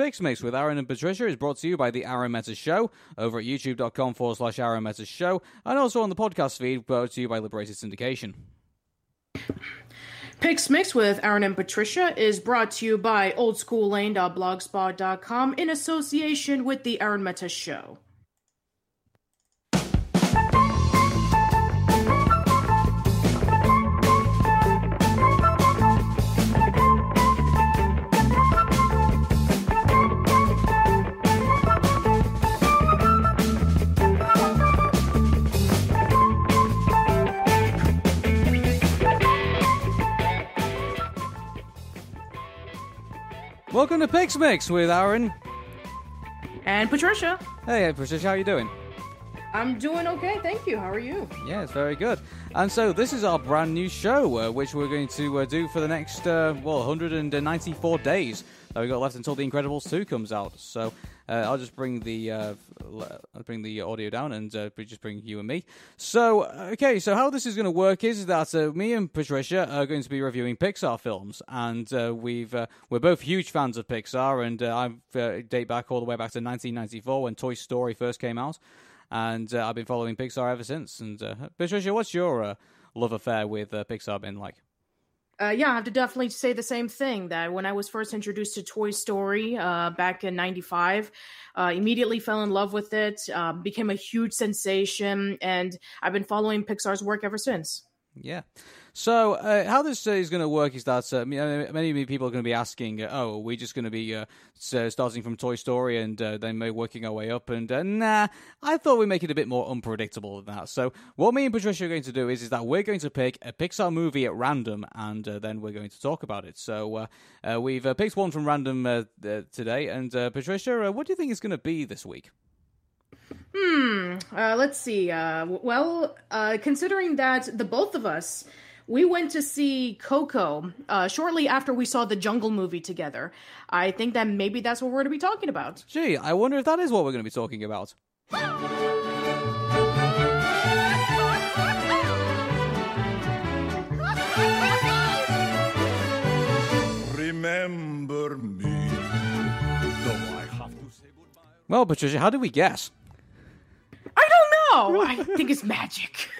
Pixmix with Aaron and Patricia is brought to you by the Aaron Meta Show over at youtube.com forward slash Aaron Meta Show and also on the podcast feed brought to you by Liberated Syndication. Picks Mix with Aaron and Patricia is brought to you by oldschoollane.blogspot.com in association with the Aaron Meta Show. Welcome to Pix Mix with Aaron. And Patricia. Hey, Patricia, how are you doing? I'm doing okay, thank you. How are you? Yeah, it's very good. And so this is our brand new show, uh, which we're going to uh, do for the next, uh, well, 194 days that we got left until The Incredibles 2 comes out. So uh, I'll just bring the uh, I'll bring the audio down and uh, just bring you and me. So okay, so how this is going to work is that uh, me and Patricia are going to be reviewing Pixar films, and uh, we've uh, we're both huge fans of Pixar, and I date back all the way back to 1994 when Toy Story first came out and I've been following Pixar ever since. And Patricia, what's your love affair with Pixar been like? Uh, yeah, I have to definitely say the same thing. That when I was first introduced to Toy Story uh, back in '95, immediately fell in love with it, became a huge sensation, and I've been following Pixar's work ever since. Yeah. So, uh, how this uh, is going to work is that uh, many people are going to be asking, uh, "Oh, are we just going to be uh, starting from Toy Story and uh, then working our way up?" And nah, I thought we'd make it a bit more unpredictable than that. So, what me and Patricia are going to do is, is that we're going to pick a Pixar movie at random, and then we're going to talk about it. So, we've picked one from random today, and Patricia, what do you think it's going to be this week? Hmm. Uh, let's see. Uh, well, uh, considering that the both of us we went to see Coco uh, shortly after we saw the Jungle movie together. I think that maybe that's what we're going to be talking about. Gee, I wonder if that is what we're going to be talking about. Remember me, though I have to say goodbye. Well, Patricia, how did we guess? I don't know. I think it's magic.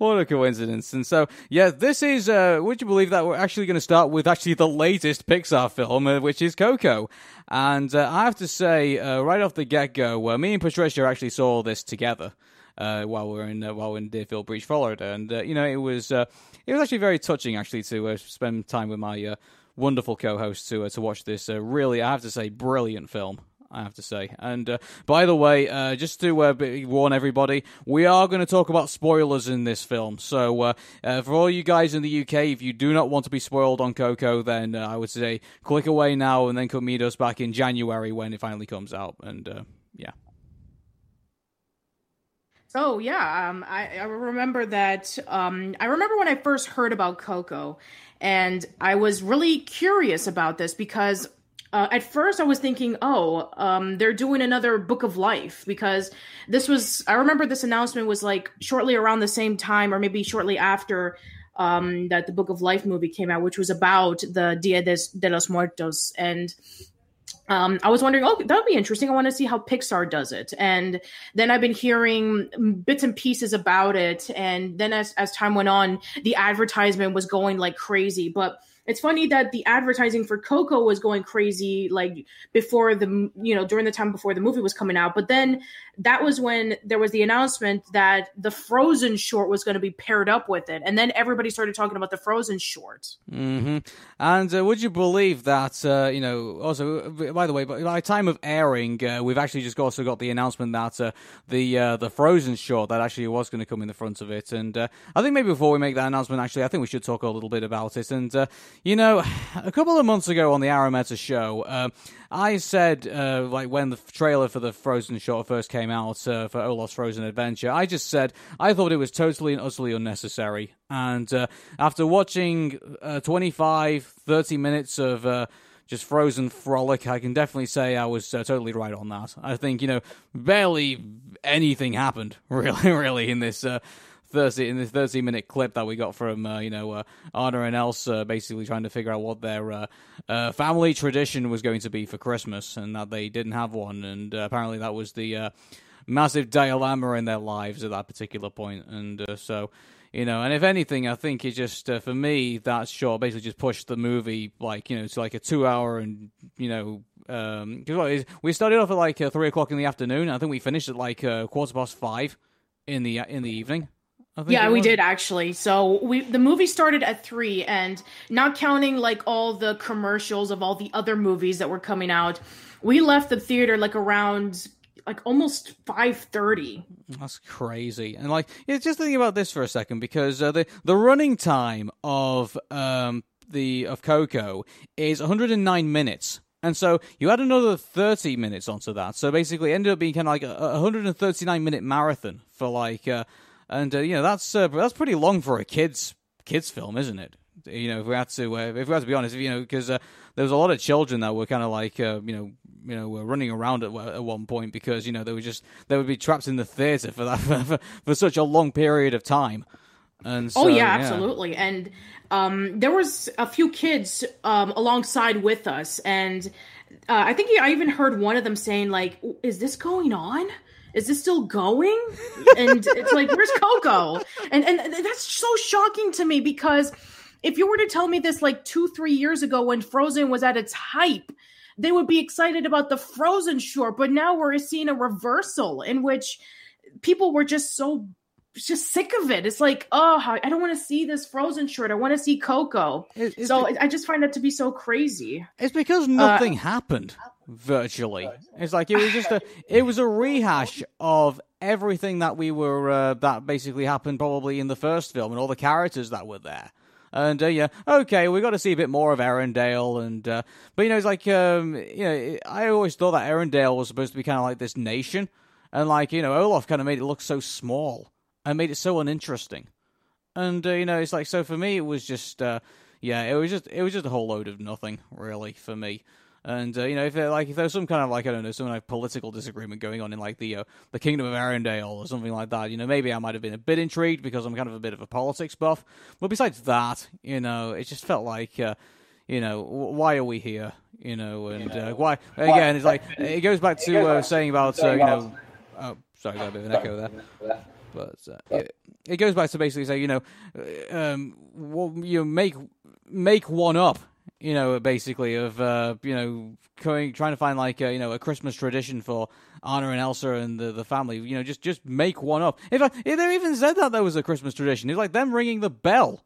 what a coincidence. And so, yeah, this is, uh, would you believe that we're actually going to start with actually the latest Pixar film, uh, which is Coco. And uh, I have to say, uh, right off the get go, uh, me and Patricia actually saw this together. Uh, while we are in uh, while we in Deerfield Beach, Florida, and uh, you know it was uh, it was actually very touching actually to spend time with my wonderful co-host to to watch this really I have to say brilliant film. I have to say. And uh, by the way, uh, just to uh, warn everybody, we are going to talk about spoilers in this film. So uh, uh, for all you guys in the UK, if you do not want to be spoiled on Coco, then uh, I would say click away now and then come meet us back in January when it finally comes out. And yeah. Oh yeah, um, I, I, remember that. Um, I remember when I first heard about Coco, and I was really curious about this because uh, at first I was thinking, oh, um, they're doing another Book of Life because this was. I remember this announcement was like shortly around the same time, or maybe shortly after um, that the Book of Life movie came out, which was about the Dia de, los Muertos, and um, I was wondering, oh, that would be interesting. I want to see how Pixar does it. And then I've been hearing bits and pieces about it. And then as, as time went on, the advertisement was going like crazy. But it's funny that the advertising for Coco was going crazy like before the you know during the time before the movie was coming out, but then that was when there was the announcement that the Frozen short was going to be paired up with it, and then everybody started talking about the Frozen short. Mm-hmm. And uh, would you believe that? Uh, you know, also by the way, by time of airing, uh, we've actually just also got the announcement that uh, the uh, the Frozen short that actually was going to come in the front of it, and uh, I think maybe before we make that announcement, actually, I think we should talk a little bit about it. And you know, a couple of months ago on the Aaron Meta show. I said, uh, like when the trailer for the Frozen short first came out uh, for Olaf's Frozen Adventure, I just said I thought it was totally and utterly unnecessary. And uh, after watching uh, 25, 30 minutes of uh, just Frozen frolic, I can definitely say I was uh, totally right on that. I think, you know, barely anything happened, really, really, in this thirty in the thirty minute clip that we got from uh, you know uh, Anna and Elsa basically trying to figure out what their uh, uh, family tradition was going to be for Christmas, and that they didn't have one, and uh, apparently that was the uh, massive dilemma in their lives at that particular point, and so. You know, and if anything, I think it just uh, for me that short basically just pushed the movie like you know to like a two hour and you know um, cause we started off at like uh, three o'clock in the afternoon. I think we finished at like uh, quarter past five in the in the evening. Yeah, we did actually. So we the movie started at three, and not counting like all the commercials of all the other movies that were coming out, we left the theater like around like almost 5:30. That's crazy. And like yeah, just thinking about this for a second because uh, the the running time of um the of Coco is 109 minutes. And so you add another 30 minutes onto that. So basically it ended up being kind of like a, a 139 minute marathon for like uh and uh, you know that's uh, that's pretty long for a kids kids film, isn't it? You know, if we had to uh, if we had to be honest, you know, because uh, there was a lot of children that were kind of like uh, you know you know were running around at, at one point because you know they were just they would be trapped in the theater for that for, for such a long period of time. And oh, so, oh yeah, yeah, absolutely. And um, there was a few kids um, alongside with us, and uh, I think I even heard one of them saying like, "Is this going on?" Is this still going? And it's like, where's Coco? And and that's so shocking to me because if you were to tell me this like two, three years ago when Frozen was at its hype, they would be excited about the Frozen short. But now we're seeing a reversal in which people were just so just sick of it. It's like, oh, I don't want to see this Frozen short. I want to see Coco. So be- I just find that to be so crazy. It's because nothing uh, happened virtually. It's like it was just a it was a rehash of everything that we were uh, that basically happened probably in the first film and all the characters that were there. And uh, yeah, okay, we got to see a bit more of Arendelle, and uh, but you know, it's like um, you know, I always thought that Arendelle was supposed to be kind of like this nation, and like you know, Olaf kind of made it look so small and made it so uninteresting, and uh, you know, it's like so for me, it was just uh, yeah, it was just it was just a whole load of nothing really for me. And uh, you know, if there, like if there's some kind of like I don't know, some like political disagreement going on in like the uh, the Kingdom of Arendelle or something like that, you know, maybe I might have been a bit intrigued because I'm kind of a bit of a politics buff. But besides that, you know, it just felt like, uh, you know, why are we here? You know, and uh, why again? It's like it goes back to uh, saying about uh, you know, oh, sorry, got a bit of an echo there. But it, it goes back to basically say, you know, um, well, you make make one up you know, basically of uh, you know, going, trying to find like a, you know a Christmas tradition for Anna and Elsa and the, the family. You know, just just make one up. In fact, they even said that there was a Christmas tradition. It's like them ringing the bell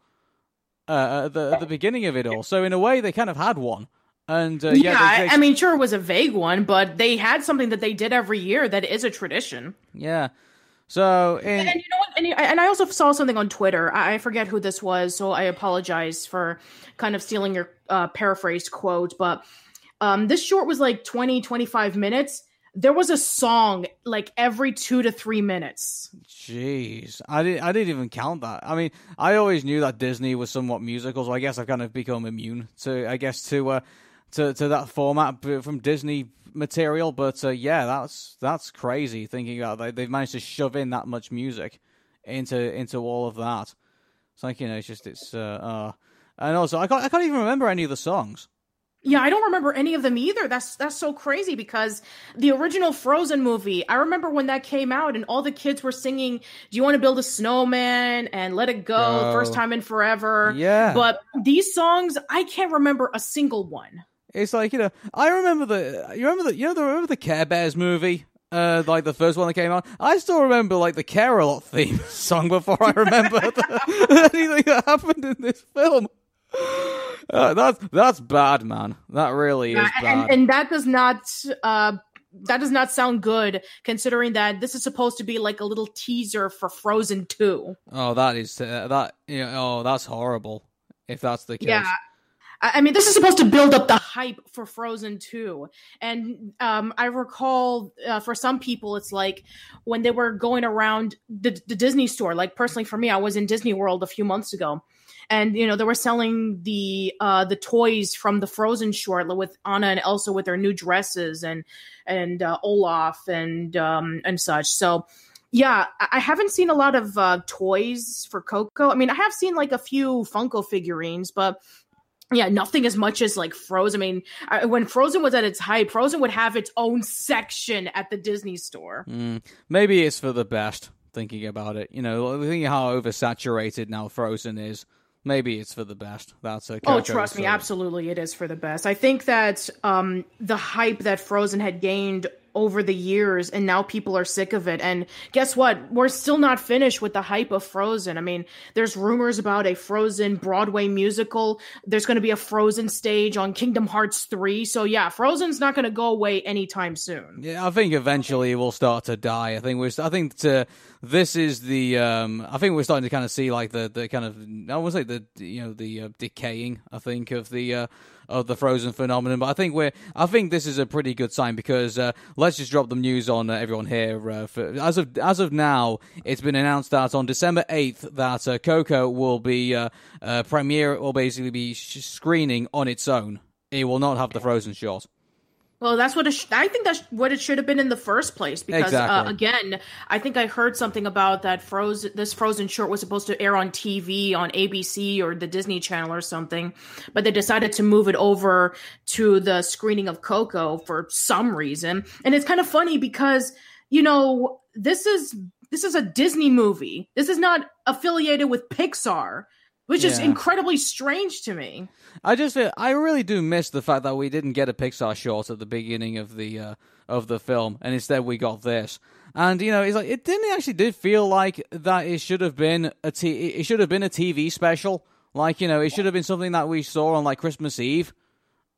uh, at, the, at the beginning of it all. So in a way, they kind of had one. And uh, yeah, yeah they, they... I mean, sure, it was a vague one, but they had something that they did every year that is a tradition. Yeah. So and, and, you know what? And, and, I also saw something on Twitter. I forget who this was, so I apologize for kind of stealing your uh, paraphrased quote. But um, this short was like 20, 25 minutes. There was a song like every two to three minutes. Jeez, I didn't. I didn't even count that. I mean, I always knew that Disney was somewhat musical, so I guess I've kind of become immune to. I guess to uh, to to that format from Disney material. But uh, yeah, that's that's crazy thinking about they they've managed to shove in that much music into into all of that. It's like you know, it's just it's uh, uh and also I can't I can't even remember any of the songs. Yeah, I don't remember any of them either. That's that's so crazy because the original Frozen movie, I remember when that came out and all the kids were singing "Do you want to build a snowman?" and "Let It Go," oh. first time in forever. Yeah. But these songs, I can't remember a single one. It's like you know, I remember the you remember the you know the remember the Care Bears movie. Uh, like the first one that came out, I still remember like the Care-a-Lot theme song before I remember the, anything that happened in this film. Uh, that's that's bad, man. That really is bad, and, and that does not uh, that does not sound good considering that this is supposed to be like a little teaser for Frozen 2. Oh, that is uh, that you know, oh, that's horrible if that's the case. Yeah. I mean, this is supposed to build up the hype for Frozen 2. And um, I recall uh, for some people, it's like when they were going around the, the Disney store. Like, personally, for me, I was in Disney World a few months ago. And you know they were selling the uh, the toys from the Frozen short with Anna and Elsa with their new dresses and and uh, Olaf and um, and such. So yeah, I haven't seen a lot of uh, toys for Coco. I mean, I have seen like a few Funko figurines, but yeah, nothing as much as like Frozen. I mean, I, when Frozen was at its height, Frozen would have its own section at the Disney store. Mm, maybe it's for the best. Thinking about it, you know, thinking how oversaturated now Frozen is. Maybe it's for the best. That's a oh, trust me, absolutely, it is for the best. I think that um, the hype that Frozen had gained over the years and now people are sick of it. And guess what? We're still not finished with the hype of Frozen. I mean, there's rumors about a Frozen Broadway musical. There's going to be a Frozen stage on Kingdom Hearts 3. So yeah, Frozen's not going to go away anytime soon. Yeah, I think eventually it will start to die. I think we're I think to this is the um I think we're starting to kind of see like the the kind of I would say the you know the uh, decaying I think of the uh of the Frozen phenomenon. But I think we're I think this is a pretty good sign because uh, let's just drop the news on uh, everyone here. Uh, for, as of as of now, it's been announced that on December eighth that uh, Coco will be uh, uh, premiere will basically be sh- screening on its own. It will not have the Frozen shot. Well, that's what it sh- I think that's what it should have been in the first place. Because exactly. uh, again, I think I heard something about that Frozen. This Frozen short was supposed to air on TV on ABC or the Disney Channel or something, but they decided to move it over to the screening of Coco for some reason. And it's kind of funny because you know this is this is a Disney movie. This is not affiliated with Pixar which yeah. is incredibly strange to me. I just I really do miss the fact that we didn't get a Pixar short at the beginning of the uh, of the film, and instead we got this. And you know, it's like it didn't actually did feel like that it should have been a t- it should have been a TV special. Like you know, it should have been something that we saw on like Christmas Eve.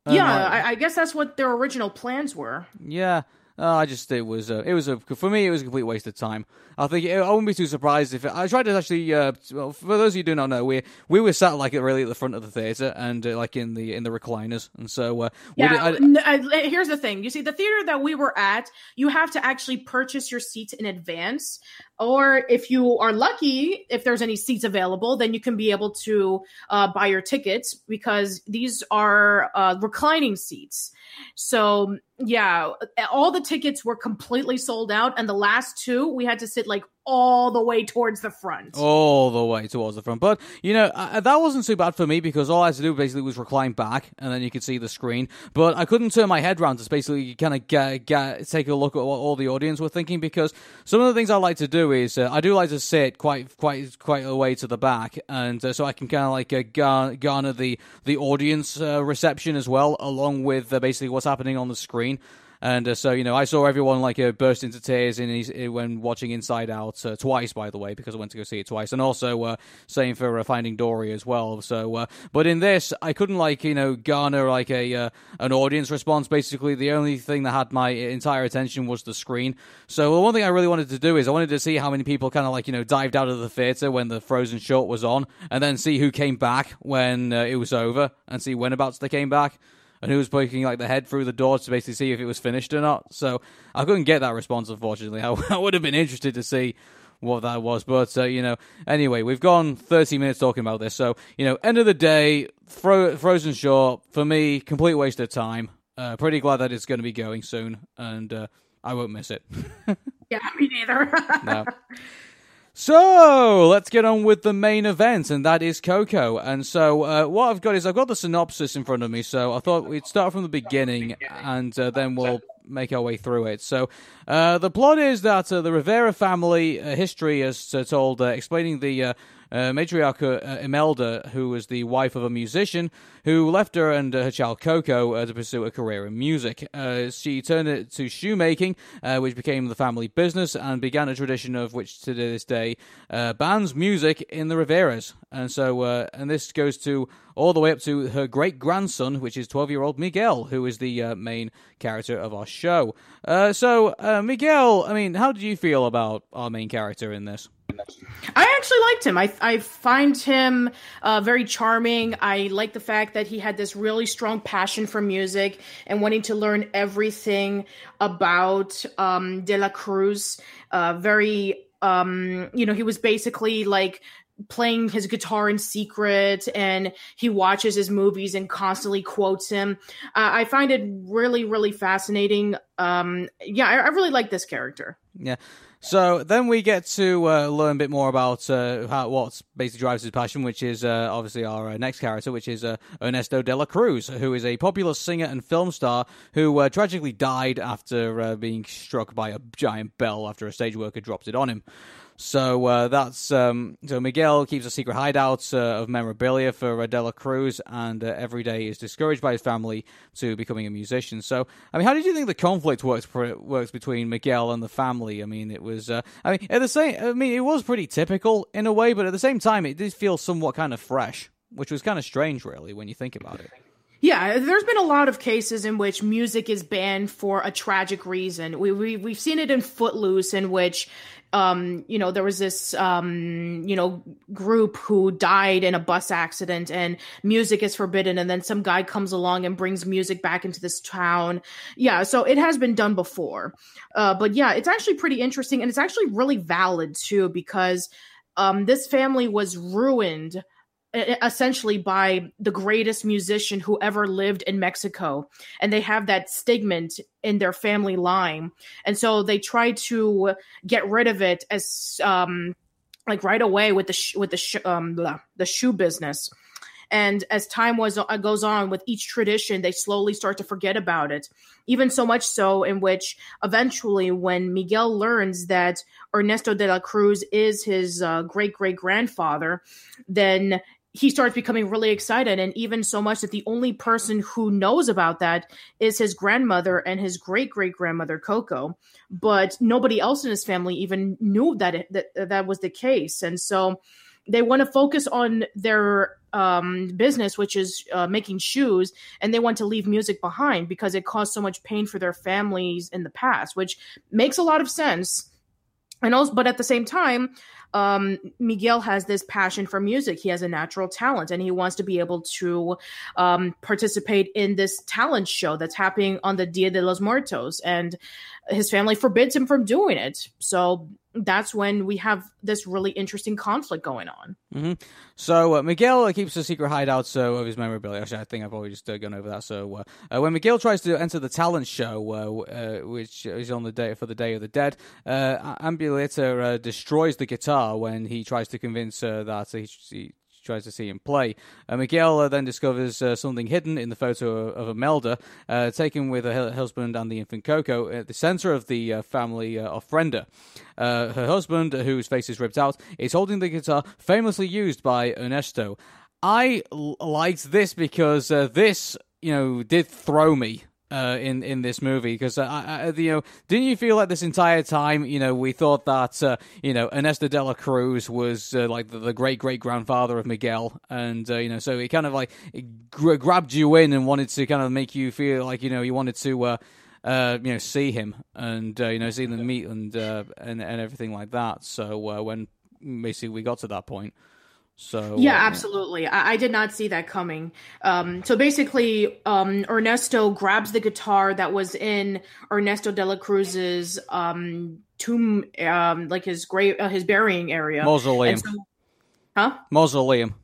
Yeah, like, I, I guess that's what their original plans were. Yeah, uh, I just it was a, it was a for me it was a complete waste of time. I think it, I wouldn't be too surprised if it, I tried to actually. Uh, well, for those of you who do not know, we we were sat like really at the front of the theater and uh, like in the in the recliners, and so uh, yeah. Did, I, here's the thing: you see, the theater that we were at, you have to actually purchase your seats in advance, or if you are lucky, if there's any seats available, then you can be able to uh, buy your tickets because these are uh, reclining seats. So yeah, all the tickets were completely sold out, and the last two we had to sit like all the way towards the front. All the way towards the front. But, you know, uh, that wasn't too bad for me because all I had to do basically was recline back and then you could see the screen. But I couldn't turn my head around to basically kind of get, get, take a look at what all the audience were thinking because some of the things I like to do is uh, I do like to sit quite, quite, quite a way to the back. And uh, so I can kind of like uh, garner the, the audience uh, reception as well, along with uh, basically what's happening on the screen. And uh, so, you know, I saw everyone like uh, burst into tears in uh, when watching Inside Out uh, twice, by the way, because I went to go see it twice, and also uh, same for uh, Finding Dory as well. So, but in this, I couldn't like you know garner like a an audience response. Basically, the only thing that had my entire attention was the screen. So, the one thing I really wanted to do is I wanted to see how many people kind of like you know dived out of the theater when the Frozen short was on, and then see who came back when it was over, and see when about they came back and who was poking like the head through the door to basically see if it was finished or not. So I couldn't get that response, unfortunately. I, I would have been interested to see what that was, but uh, you know, anyway, we've gone 30 minutes talking about this. So you know, end of the day, Fro- Frozen Short for me, complete waste of time. Uh, pretty glad that it's going to be going soon, and uh, I won't miss it. yeah, me neither. no. So let's get on with the main event, and that is Coco. And so uh, what I've got is I've got the synopsis in front of me. So I thought we'd start from the beginning, and uh, then we'll make our way through it. So uh, the plot is that uh, the Rivera family uh, history is uh, told, explaining the uh, matriarch uh, Imelda, who was the wife of a musician who left her and her child Coco uh, to pursue a career in music. Uh, she turned it to shoemaking, uh, which became the family business and began a tradition of which to this day bans music in the Riveras. And so, and this goes to all the way up to her great grandson, which is 12 year old Miguel, who is the main character of our show. So, Miguel, I mean, how did you feel about our main character in this? I actually liked him. I I find him uh, very charming. I like the fact that he had this really strong passion for music and wanting to learn everything about um, De La Cruz. Uh, very, um, you know, he was basically like playing his guitar in secret and he watches his movies and constantly quotes him. Uh, I find it really, really fascinating. um, yeah, I, I really like this character. Yeah. So then we get to uh, learn a bit more about uh, how, what basically drives his passion, which is uh, obviously our uh, next character, which is uh, Ernesto de la Cruz, who is a popular singer and film star who uh, tragically died after being struck by a giant bell after a stage worker dropped it on him. So uh, that's um, so Miguel keeps a secret hideout uh, of memorabilia for De Cruz, and uh, every day is discouraged by his family to becoming a musician. So, I mean, how did you think the conflict works works between Miguel and the family? I mean, it was, uh, I mean, at the same, I mean, it was pretty typical in a way, but at the same time, it did feel somewhat kind of fresh, which was kind of strange, really, when you think about it. Yeah, there's been a lot of cases in which music is banned for a tragic reason. We, we we've seen it in Footloose, in which um, you know, there was this, um, you know, group who died in a bus accident and music is forbidden. And then some guy comes along and brings music back into this town. Yeah. So it has been done before. Uh, but yeah, it's actually pretty interesting. And it's actually really valid too, because, um, this family was ruined essentially by the greatest musician who ever lived in Mexico. And they have that stigma in their family line. And so they try to get rid of it as, um, like right away with the, sh- with the, sh- um, the, shoe business. And as time was uh, goes on with each tradition, they slowly start to forget about it. Even so much so in which eventually, when Miguel learns that Ernesto de la Cruz is his uh, great great grandfather, then he starts becoming really excited. And even so much that the only person who knows about that is his grandmother and his great great grandmother coco. But nobody else in his family even knew that it, that that was the case. And so they want to focus on their um, business which is uh, making shoes and they want to leave music behind because it caused so much pain for their families in the past which makes a lot of sense. And also but at the same time um, Miguel has this passion for music. He has a natural talent, and he wants to be able to um, participate in this talent show that's happening on the Dia de los Muertos. And his family forbids him from doing it. So that's when we have this really interesting conflict going on. Mm-hmm. So uh, Miguel uh, keeps a secret hideout so, of his memorabilia. Actually, I think I've already just uh, gone over that. So uh, uh when Miguel tries to enter the talent show, uh, which is on the day for the Day of the Dead, Abuelita destroys the guitar when he tries to convince her that he, he tries to see him play. Uh, Miguel uh, then discovers uh, something hidden in the photo of, Imelda, uh, taken with her husband and the infant Coco at the center of the uh, family uh, ofrenda. her husband, whose face is ripped out, is holding the guitar famously used by Ernesto. I liked this because this, you know, did throw me uh, in in this movie because uh, you know didn't you feel like this entire time you know we thought that uh, you know Ernesto de la Cruz was uh, like the, great great grandfather of Miguel? And uh, you know so he kind of like gra- grabbed you in and wanted to kind of make you feel like you know you wanted to uh, you know see him and you know see them meet and and and everything like that. So when basically we got to that point so yeah, absolutely. I, I, did not see that coming. Um, so basically, um, Ernesto grabs the guitar that was in Ernesto de la Cruz's um, tomb, um, like his grave, uh, his burying area, mausoleum. So, huh? Mausoleum.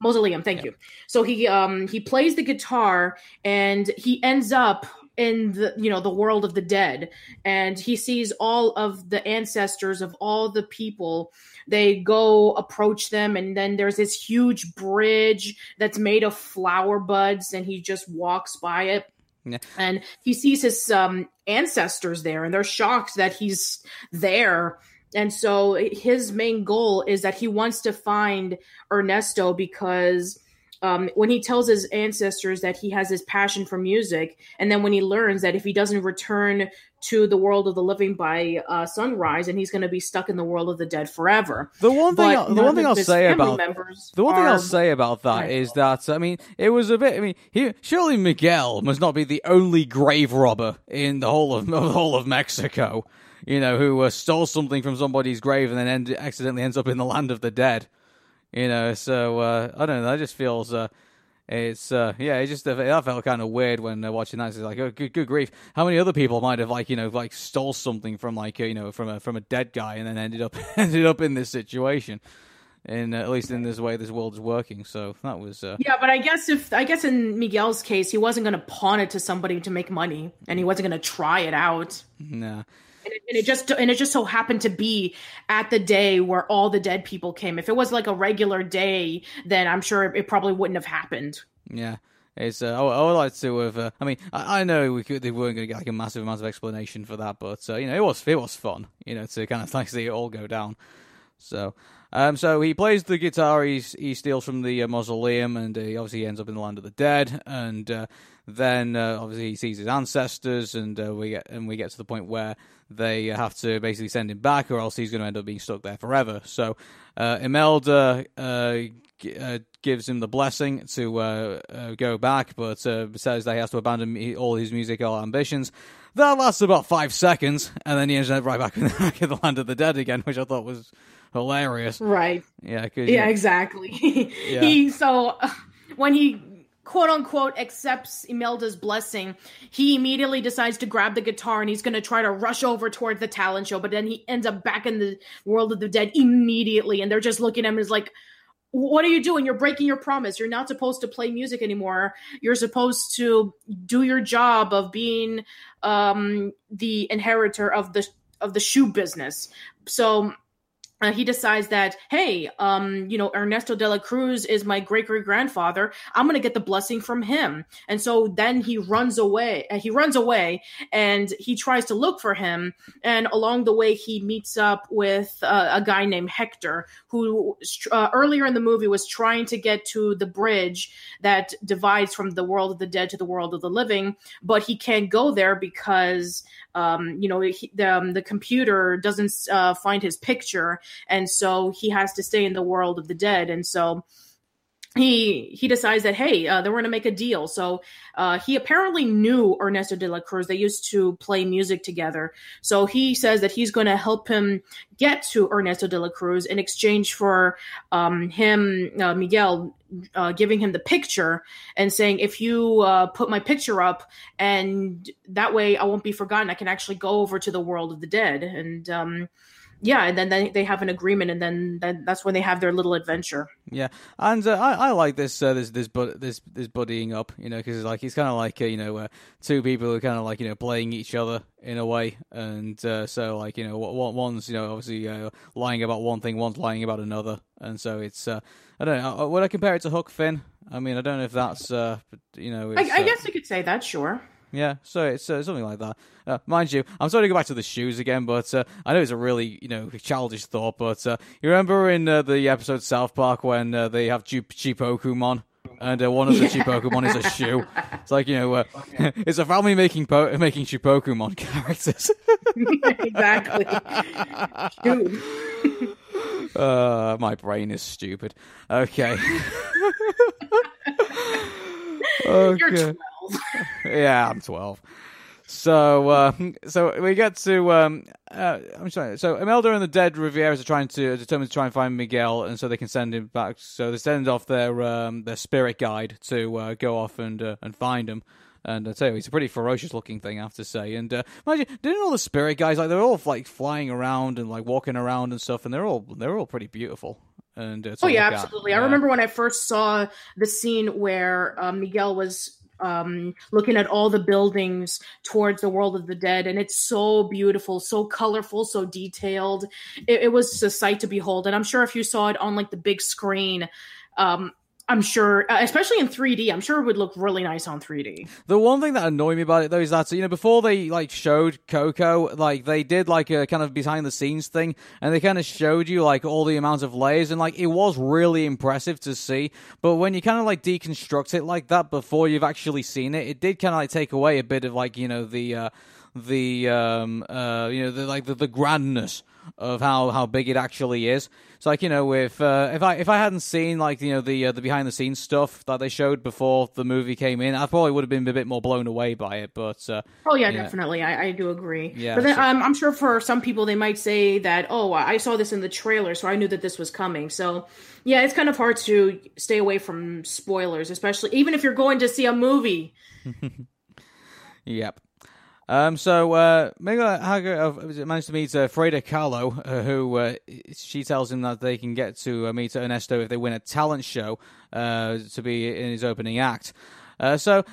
Mausoleum. Thank yeah. you. So he um he plays the guitar and he ends up in the you know the world of the dead and he sees all of the ancestors of all the people they go approach them and then there's this huge bridge that's made of flower buds and he just walks by it yeah. and he sees his um, ancestors there and they're shocked that he's there and so his main goal is that he wants to find ernesto because um, when he tells his ancestors that he has this passion for music, and then when he learns that if he doesn't return to the world of the living by uh, sunrise, and he's going to be stuck in the world of the dead forever. The one thing, I, the one thing I'll say about the one thing I'll say about that is that I mean, it was a bit. I mean, he, surely Miguel must not be the only grave robber in the whole of the whole of Mexico. You know, who uh, stole something from somebody's grave and then end, accidentally ends up in the land of the dead. You know, so uh, I don't know. That just feels. Uh, it's uh, yeah, it just that felt kind of weird when uh, watching that. It's like, oh, good, good grief! How many other people might have like you know like stole something from like you know from a from a dead guy and then ended up ended up in this situation? in uh, at least in this way this world is working. So that was uh, yeah. But I guess if I guess in Miguel's case, he wasn't going to pawn it to somebody to make money, and he wasn't going to try it out. Nah. And it, and it, just and it just so happened to be at the day where all the dead people came. If it was like a regular day, then I'm sure it, it probably wouldn't have happened. Yeah. It's, uh, I, would like to have. Uh, I mean, I, I know we could, they weren't going to get like a massive amount of explanation for that, but uh, you know, it was it was fun. You know, to kind of like see it all go down. So, um, so he plays the guitar. He's, he steals from the uh, mausoleum, and uh, he obviously ends up in the land of the dead. And uh, then uh, obviously he sees his ancestors, and uh, we get and we get to the point where they have to basically send him back, or else he's going to end up being stuck there forever. So uh, Imelda g- gives him the blessing to go back, but says that he has to abandon all his musical ambitions. That lasts about five seconds, and then he ends up right back in the land of the dead again, which I thought was hilarious. Right. Yeah. yeah. Exactly. yeah. He so uh, when he quote unquote accepts Imelda's blessing, he immediately decides to grab the guitar and he's going to try to rush over towards the talent show, but then he ends up back in the world of the dead immediately, and they're just looking at him as like. What are you doing? You're breaking your promise. You're not supposed to play music anymore. You're supposed to do your job of being um, the inheritor of the of the shoe business. So uh, he decides that hey um, you know ernesto de la cruz is my great great grandfather i'm gonna get the blessing from him. And so then he runs away uh, he runs away and he tries to look for him. And along the way he meets up with uh, a guy named hector who uh, earlier in the movie was trying to get to the bridge that divides from the world of the dead to the world of the living but he can't go there because um, you know he, the, um, the computer doesn't uh, find his picture and so he has to stay in the world of the dead. And so he he decides that hey uh, they're going to make a deal. So uh, he apparently knew ernesto de la cruz. They used to play music together. So he says that he's going to help him get to ernesto de la cruz in exchange for um, him uh, miguel uh, giving him the picture and saying if you uh, put my picture up and that way i won't be forgotten. I can actually go over to the world of the dead. And um, yeah, and then they, they have an agreement, and then, then that's when they have their little adventure. Yeah, and uh, I I like this uh, this this this this buddying up, you know, because it's like he's kind of like uh, you know uh, two people are kind of like you know playing each other in a way, and uh, so like you know one's you know obviously uh, lying about one thing, one's lying about another, and so it's I don't know. Would I compare it to Huck Finn? I mean, I don't know if that's you know. I, I guess you could say that, sure. Yeah, so it's uh, something like that. Uh, mind you, I'm sorry to go back to the shoes again, but uh, I know it's a really you know childish thought. But uh, you remember in uh, the episode South Park when uh, they have cheap Pokemon, and one of the cheap Pokemon is a shoe. It's like you know, it's a family making po- making cheap Pokemon characters. exactly. Uh, my brain is stupid. Okay. okay yeah, I'm 12. So, uh, so we get to. Um, uh, I'm sorry. So Imelda and the dead Riveras are trying to determine to try and find Miguel, and so they can send him back. So they send off their um, their spirit guide to uh, go off and uh, and find him. And I tell you, he's a pretty ferocious looking thing, I have to say. And uh, mind you, didn't all the spirit guys like they're all like flying around and like walking around and stuff, and they're all they're all pretty beautiful. And oh yeah, absolutely. I remember when I first saw the scene where uh, Miguel was um, looking at all the buildings towards the world of the dead, and it's so beautiful, so colorful, so detailed. It, it was a sight to behold, and I'm sure if you saw it on like the big screen, um, I'm sure, uh, especially in 3D, I'm sure it would look really nice on 3D. The one thing that annoyed me about it though is that you know before they like showed Coco, like they did like a kind of behind the scenes thing, and they kind of showed you like all the amounts of layers, and like it was really impressive to see. But when you kind of like deconstruct it like that before you've actually seen it, it did kind of like take away a bit of like you know the uh, the um uh you know the like the, the grandness of how, how big it actually is. It's like you know, if uh, if I if I hadn't seen like you know the uh, the behind the scenes stuff that they showed before the movie came in, I probably would have been a bit more blown away by it. But uh, oh yeah, yeah. definitely, I, I, do agree. Yeah, but then so, um, I'm sure for some people they might say that oh I saw this in the trailer, so I knew that this was coming. So yeah, it's kind of hard to stay away from spoilers, especially even if you're going to see a movie. yep. Um, so uh, Miguel Hager managed to meet uh, Frida Kahlo, uh, who uh, she tells him that they can get to uh, meet Ernesto if they win a talent show uh, to be in his opening act. Uh, so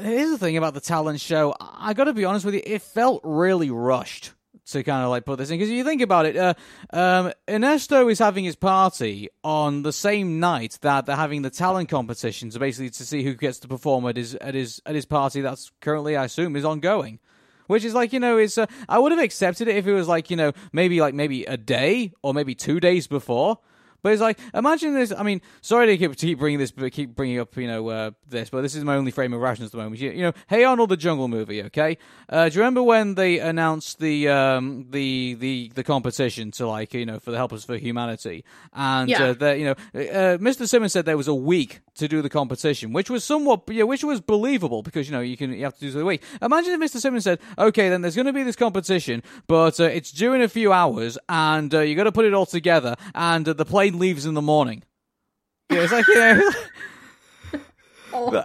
here's the thing about the talent show. I got to be honest with you, it felt really rushed to kind of like put this in because if you think about it, uh, um, Ernesto is having his party on the same night that they're having the talent competition, so basically to see who gets to perform at his at his at his party that's currently, I assume, is ongoing. Which is like you know, it's uh, I would have accepted it if it was like you know maybe like maybe a day or maybe two days before. But it's like, imagine this. I mean, sorry to keep, to keep bringing this, but keep bringing up, you know, uh, this. But this is my only frame of reference at the moment. You, you know, Hey Arnold, the Jungle movie. Okay, uh, do you remember when they announced the um, the the the competition to like you know for the Helpers for Humanity, and yeah. uh, the, you know, uh, Mr. Simmons said there was a week to do the competition, which was somewhat, yeah, which was believable because you know you can you have to do the week. Imagine if Mr. Simmons said, okay, then there's going to be this competition, but uh, it's due in a few hours, and uh, you got to put it all together, and the plane leaves in the morning. Yeah, it's like you know. Oh,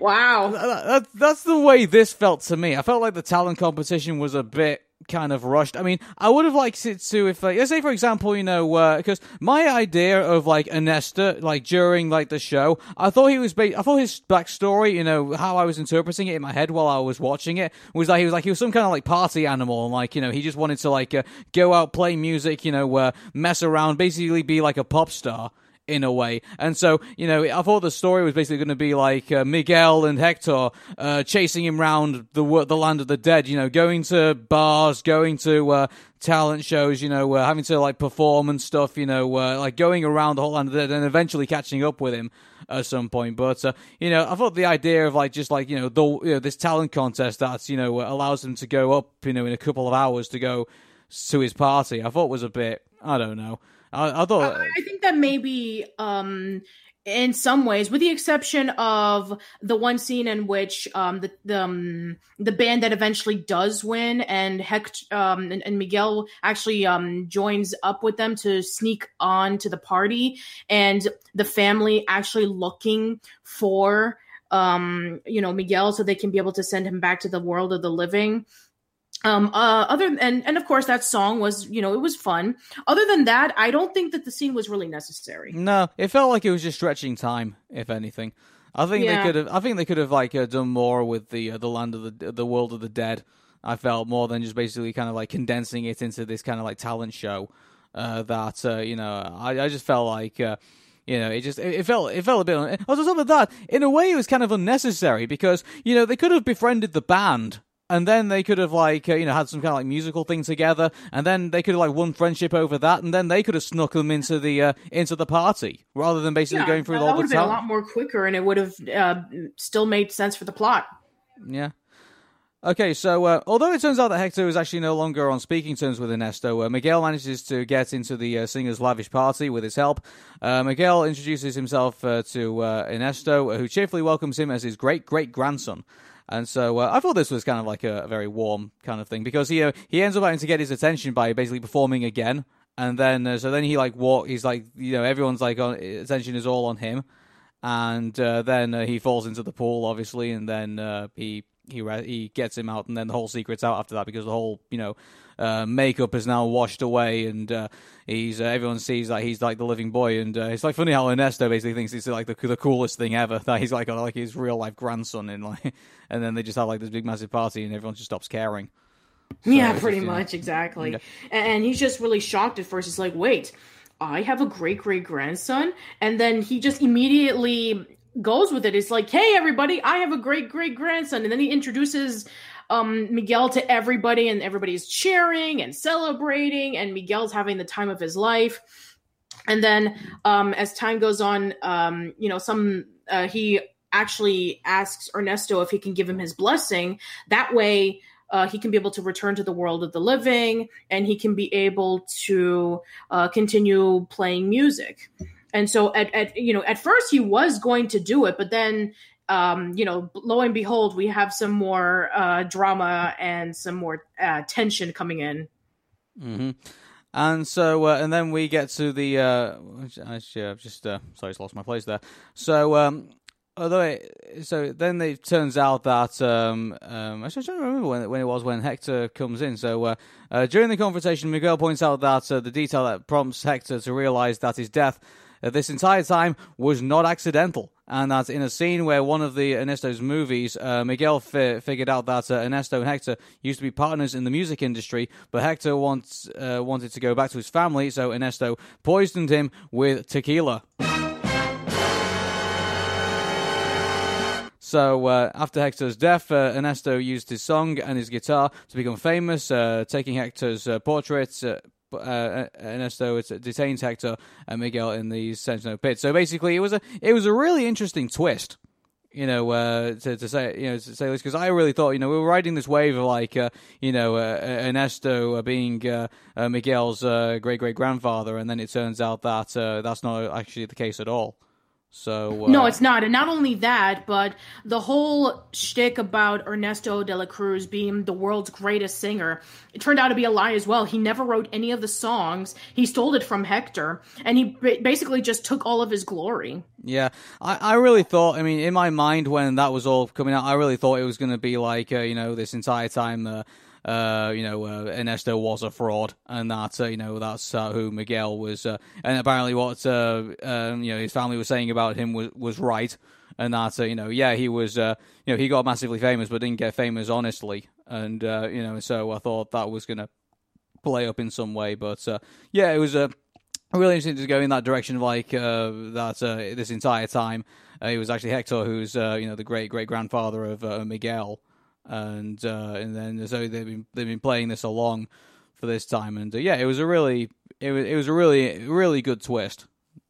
wow. That, that, that's the way this felt to me. I felt like the talent competition was a bit kind of rushed. I mean, I would have liked it to if, like, let's say, for example, you know, because uh, my idea of like Ernesto, like during like the show, I thought he was, ba- I thought his backstory, you know, how I was interpreting it in my head while I was watching it was like he was like he was some kind of like party animal, and like you know, he just wanted to like uh, go out, play music, you know, uh, mess around, basically be like a pop star in a way. And so, you know, I thought the story was basically going to be like uh, Miguel and Hector uh, chasing him around the the land of the dead. You know, going to bars, going to uh, talent shows. You know, uh, having to like perform and stuff. You know, uh, like going around the whole land of the dead, and eventually catching up with him at some point. But uh, you know, I thought the idea of like just like you know the you know, this talent contest that's you know allows him to go up you know in a couple of hours to go to his party. I thought was a bit I don't know. I, I thought. I, I think that maybe um, in some ways, with the exception of the one scene in which um, the the, um, the band that eventually does win and Hector um, and, and, Miguel actually um, joins up with them to sneak on to the party, and the family actually looking for um, you know Miguel so they can be able to send him back to the world of the living um uh other and and of course that song was you know it was fun other than that i don't think that the scene was really necessary no it felt like it was just stretching time if anything i think yeah. they could have i think they could have like uh, done more with the uh, the land of the the world of the dead i felt more than just basically kind of like condensing it into this kind of like talent show uh that uh you know i i just felt like uh you know, it just it, felt it felt a bit. On top of that, in a way, it was kind of unnecessary because you know they could have befriended the band and then they could have like uh, you know had some kind of like musical thing together, and then they could have like won friendship over that, and then they could have snuck them into the uh, into the party rather than basically yeah, going through all the time. Been a lot more quicker, and it would have uh, still made sense for the plot. Yeah. Okay, so uh, although it turns out that Hector is actually no longer on speaking terms with Ernesto, uh, Miguel manages to get into the uh, singer's lavish party with his help. Uh, Miguel introduces himself uh, to uh, Ernesto, who cheerfully welcomes him as his great great grandson. And so uh, I thought this was kind of like a, a, very warm kind of thing because he uh, he ends up having to get his attention by basically performing again, and then uh, so then he like walk. He's like you know everyone's like on, attention is all on him, and uh, then uh, he falls into the pool obviously, and then uh, he he he gets him out, and then the whole secret's out after that because the whole you know uh, makeup is now washed away, and uh, he's uh, everyone sees that he's like the living boy, and uh, it's like funny how Ernesto basically thinks it's like the, the coolest thing ever that he's like like his real life grandson, and like, and then they just have like this big massive party, and everyone just stops caring. So yeah, pretty just, much, know, exactly. Yeah. And he's just really shocked at first. He's like, "Wait, I have a great great grandson," and then he just immediately goes with it. It's like, "Hey, everybody, I have a great great grandson," and then he introduces um, Miguel to everybody, and everybody's cheering and celebrating, and Miguel's having the time of his life. And then, um, as time goes on, um, you know, some uh, he actually asks Ernesto if he can give him his blessing. That way, uh, he can be able to return to the world of the living, and he can be able to uh, continue playing music. And so, at, at you know, at first he was going to do it, but then um, you know, lo and behold, we have some more uh, drama and some more uh, tension coming in. Mm-hmm. And so, uh, and then we get to the. Uh, I've just uh, sorry, just lost my place there. So, um, although it, so then it turns out that um, um, actually I don't remember when, when it was when Hector comes in. So uh, uh, during the confrontation, Miguel points out that uh, the detail that prompts Hector to realize that his death uh, this entire time was not accidental. And that in a scene where one of the Ernesto's movies, uh, Miguel fi- figured out that uh, Ernesto and Hector used to be partners in the music industry, but Hector wants, uh, wanted to go back to his family, so Ernesto poisoned him with tequila. So uh, after Hector's death, uh, Ernesto used his song and his guitar to become famous, uh, taking Hector's uh, portraits. Uh, uh, Ernesto detains Hector and Miguel in the cenote pit. So basically, it was a it was a really interesting twist you know, uh, to, to say, you know, to say this because I really thought, you know, we were riding this wave of like, uh, you know, uh, Ernesto being Miguel's great great grandfather, and then it turns out that that's not actually the case at all. So uh, no, it's not, and not only that, but the whole shtick about Ernesto de la Cruz being the world's greatest singer, it turned out to be a lie as well. He never wrote any of the songs. He stole it from Hector, and he basically just took all of his glory. Yeah, I, I really thought. I mean, in my mind when that was all coming out, I really thought it was going to be like, uh, you know, this entire time. Uh, uh, you know, uh, Ernesto was a fraud, and that uh, you know that's uh, who Miguel was, uh, and apparently what uh, um, you know his family was saying about him was was right, and that you know yeah he was you know he got massively famous but didn't get famous honestly, and you know so I thought that was gonna play up in some way, but yeah it was a. Really interesting to go in that direction like that this entire time. it was actually Hector who's you know the great great grandfather of Miguel, and uh, and then so they've been they've been playing this along for this time, and uh, yeah, it was a really it was it was a really really good twist.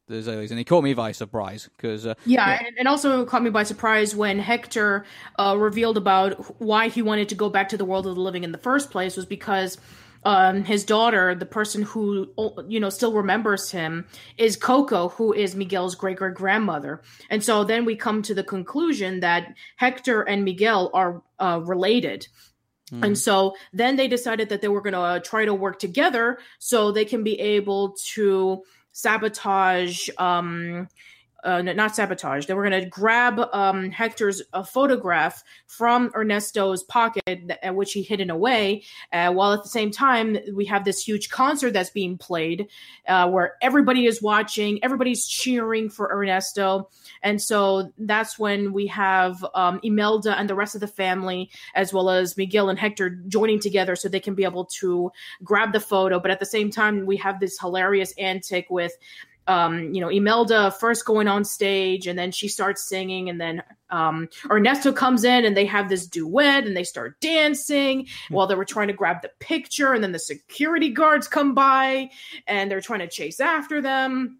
and he caught me by surprise because uh, yeah, yeah, and also caught me by surprise when Hector uh, revealed about why he wanted to go back to the world of the living in the first place was because um, his daughter, the person who you know still remembers him, is Coco, who is Miguel's great great grandmother. And so then we come to the conclusion that Hector and Miguel are uh, related. Mm. And so then they decided that they were going to try to work together so they can be able to sabotage um, uh, not sabotage. They were going to grab um, Hector's uh, photograph from Ernesto's pocket, at which he hidden away. Uh, while at the same time, we have this huge concert that's being played, uh, where everybody is watching, everybody's cheering for Ernesto, and so that's when we have um, Imelda and the rest of the family, as well as Miguel and Hector, joining together so they can be able to grab the photo. But at the same time, we have this hilarious antic with um, you know, Imelda first going on stage and then she starts singing and then um, Ernesto comes in and they have this duet and they start dancing while they were trying to grab the picture and then the security guards come by and they're trying to chase after them.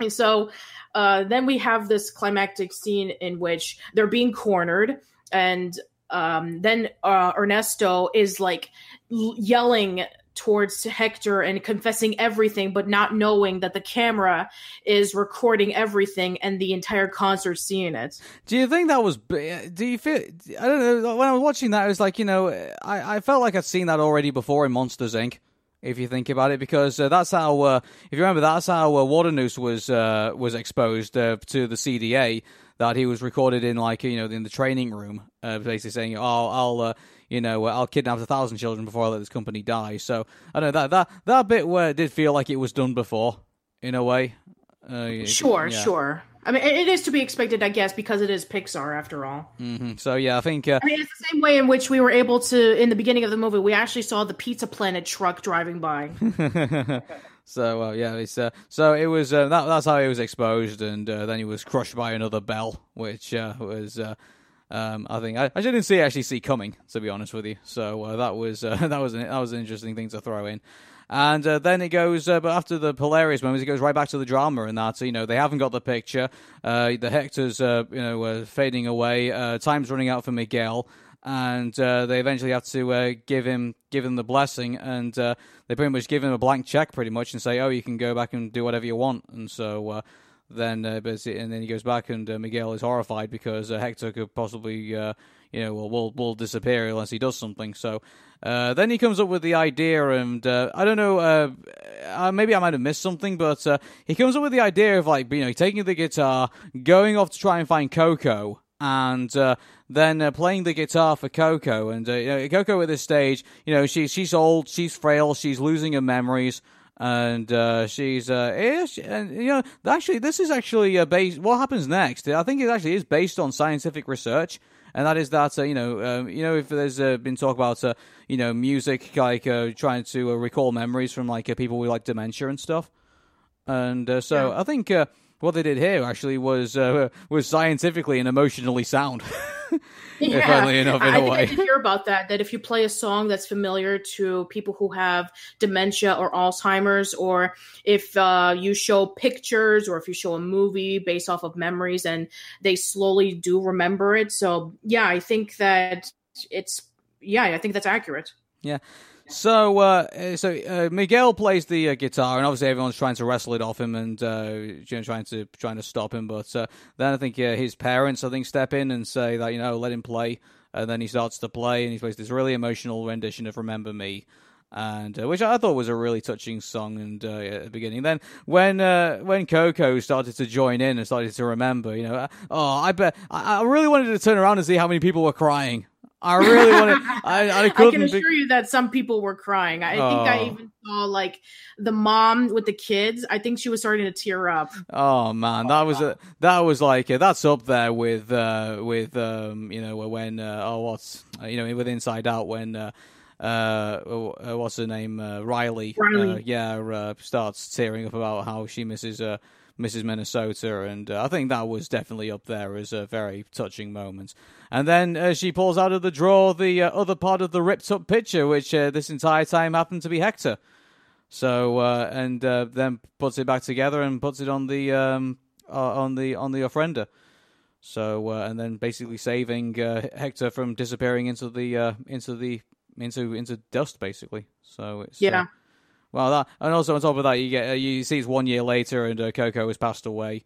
And so uh, then we have this climactic scene in which they're being cornered and um, then uh, Ernesto is like yelling towards Hector and confessing everything, but not knowing that the camera is recording everything and the entire concert seeing it. Do you think that was? Do you feel? I don't know. When I was watching that, it was like you know, I, I felt like I'd seen that already before in Monsters Inc. If you think about it, because uh, that's how, uh, if you remember, that's how uh, Waternoose was uh, was exposed uh, to the CDA. That he was recorded in, like you know, in the training room, uh, basically saying, "Oh, I'll." You know, I'll kidnap a thousand children before I let this company die. So I know that that that bit where it did feel like it was done before, in a way. Uh, sure, yeah. sure. I mean, it is to be expected, I guess, because it is Pixar after all. Mm-hmm. So yeah, I think. Uh, I mean, it's the same way in which we were able to, in the beginning of the movie, we actually saw the Pizza Planet truck driving by. so uh, yeah, it's uh, so it was uh, that, that's how he was exposed, and uh, then he was crushed by another bell, which uh, was um, I think I, I didn't see actually see coming to be honest with you. So uh, that was uh, that was an, that was an interesting thing to throw in. And uh, then it goes, uh, but after the hilarious moments, it goes right back to the drama and that. You know, they haven't got the picture. Uh, the Hector's, uh, you know, fading away. time's running out for Miguel, and they eventually have to give him give him the blessing, and they pretty much give him a blank check, pretty much, and say, "Oh, you can go back and do whatever you want." And so then uh, and then he goes back, and uh, Miguel is horrified because uh, Hector could possibly, uh, you know will will, will disappear unless he does something. So uh, then he comes up with the idea, and uh, I don't know, maybe I might have missed something, but he comes up with the idea of like you know taking the guitar, going off to try and find Coco, and uh, then uh, playing the guitar for Coco. And uh, you know, Coco at this stage, you know, she's she's old, she's frail, she's losing her memories. And uh, she's, uh, yeah, she, and you know, actually, this is actually uh, based. What happens next? I think it actually is based on scientific research, and that is that uh, you know, um, you know, if there's uh, been talk about uh, you know music like uh, trying to uh, recall memories from like uh, people with like dementia and stuff, and uh, so yeah. I think uh, what they did here actually was uh, was scientifically and emotionally sound. yeah. Funnily enough, in I, a way. I did hear about that. That if you play a song that's familiar to people who have dementia or Alzheimer's, or if uh, you show pictures or if you show a movie based off of memories, and they slowly do remember it. So yeah, I think that it's yeah, I think that's accurate. Yeah. So, uh, so uh, Miguel plays the uh, guitar, and obviously everyone's trying to wrestle it off him and uh, trying to trying to stop him. But uh, then I think uh, his parents, I think, step in and say that you know let him play, and then he starts to play, and he plays this really emotional rendition of "Remember Me." and uh, which I thought was a really touching song. And uh, at the beginning, then when uh, when Coco started to join in and started to remember, you know, oh, I bet I, I really wanted to turn around and see how many people were crying I really want to. I, I, I, can assure be- you that some people were crying. I oh. think I oh. even saw like the mom with the kids. I think she was starting to tear up. Oh man, that was a that was like uh, that's up there with uh with um you know when uh, oh what's uh, you know with Inside Out when. Uh, uh, uh what's her name? Uh, Riley. Riley. Uh, yeah, uh, starts tearing up about how she misses uh, Mrs. Minnesota, and uh, I think that was definitely up there as a very touching moment. And then uh, she pulls out of the drawer the uh, other part of the ripped up picture, which uh, this entire time happened to be Hector. So uh, and uh, then puts it back together and puts it on the um, on the on the ofrenda. So and then basically saving Hector from disappearing into the into the into into dust, basically. So it's yeah. Well, that and also on top of that, you get uh, you see it's one year later, and uh, Coco has passed away,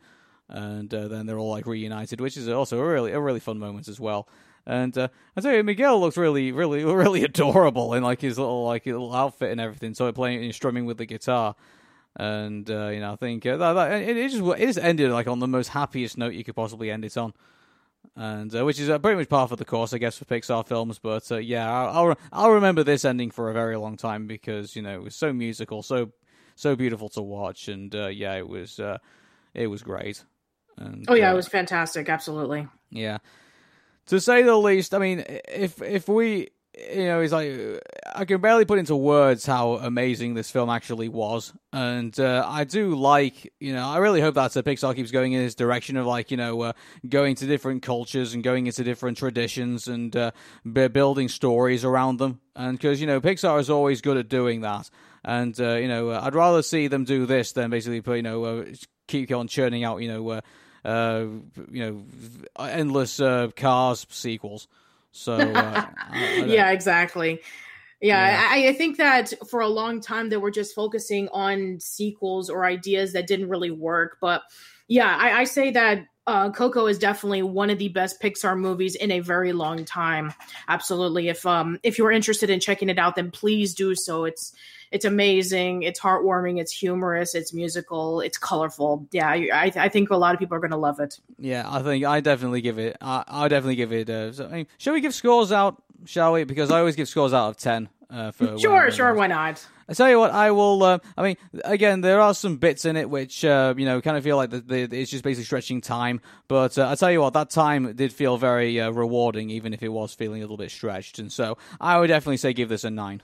and uh, then they're all like reunited, which is also a really a really fun moment as well. And uh, I tell you, Miguel looks really, really, really adorable in like his little like little outfit and everything. So playing and strumming with the guitar, and uh, you know, I think uh, that, that it, it just it just ended like on the most happiest note you could possibly end it on and uh, which is uh, pretty much par for the course, I guess, for Pixar films. But uh, yeah, I'll, I'll, I'll remember this ending for a very long time because you know it was so musical, so so beautiful to watch, and uh, yeah, it was uh, it was great. And, oh yeah, it uh, was fantastic, absolutely. Yeah, to say the least. I mean, if if we you know, he's like, I can barely put into words how amazing this film actually was. And uh, I do like, you know, I really hope that uh, Pixar keeps going in this direction of like, you know, uh, going to different cultures and going into different traditions and uh, building stories around them. And because, you know, Pixar is always good at doing that. And, uh, you know, I'd rather see them do this than basically, you know, uh, keep on churning out, you know, uh, you know, endless Cars sequels. So uh, yeah, exactly. Yeah, yeah. I, I, think that for a long time they were just focusing on sequels or ideas that didn't really work. But yeah, I, I say that uh, Coco is definitely one of the best Pixar movies in a very long time. Absolutely. If um if you're interested in checking it out, then please do so. It's it's amazing. It's heartwarming. It's humorous. It's musical. It's colorful. Yeah, I, I think a lot of people are going to love it. Yeah, I think I definitely give it. I, I definitely give it. Uh, so, I mean, shall we give scores out? Shall we? Because I always give scores out of ten. Uh, for sure, sure, why not? I tell you what, I will. Uh, I mean, again, there are some bits in it which uh, you know kind of feel like the, the, it's just basically stretching time. But uh, I tell you what, that time did feel very uh, rewarding, even if it was feeling a little bit stretched. And so, I would definitely say give this a nine.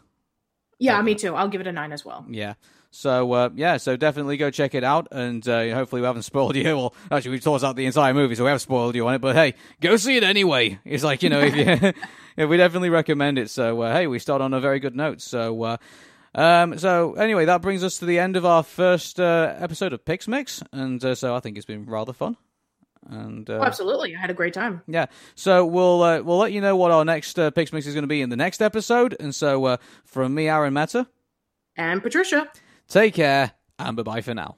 Yeah, me too. I'll give it a nine as well. Yeah. So uh, yeah, so definitely go check it out, and uh, hopefully we haven't spoiled you. Well, actually, we've talked about the entire movie, so we have spoiled you on it. But hey, go see it anyway. It's like you know, if you, yeah, we definitely recommend it. So uh, hey, we start on a very good note. So. Um, so anyway, that brings us to the end of our first uh, episode of Pix Mix, and uh, so I think it's been rather fun. And uh, oh, absolutely, I had a great time. Yeah, so we'll uh, we'll let you know what our next uh, Pix Mix is going to be in the next episode. And so uh, from me, Aaron Meta, and Patricia, take care and bye bye for now.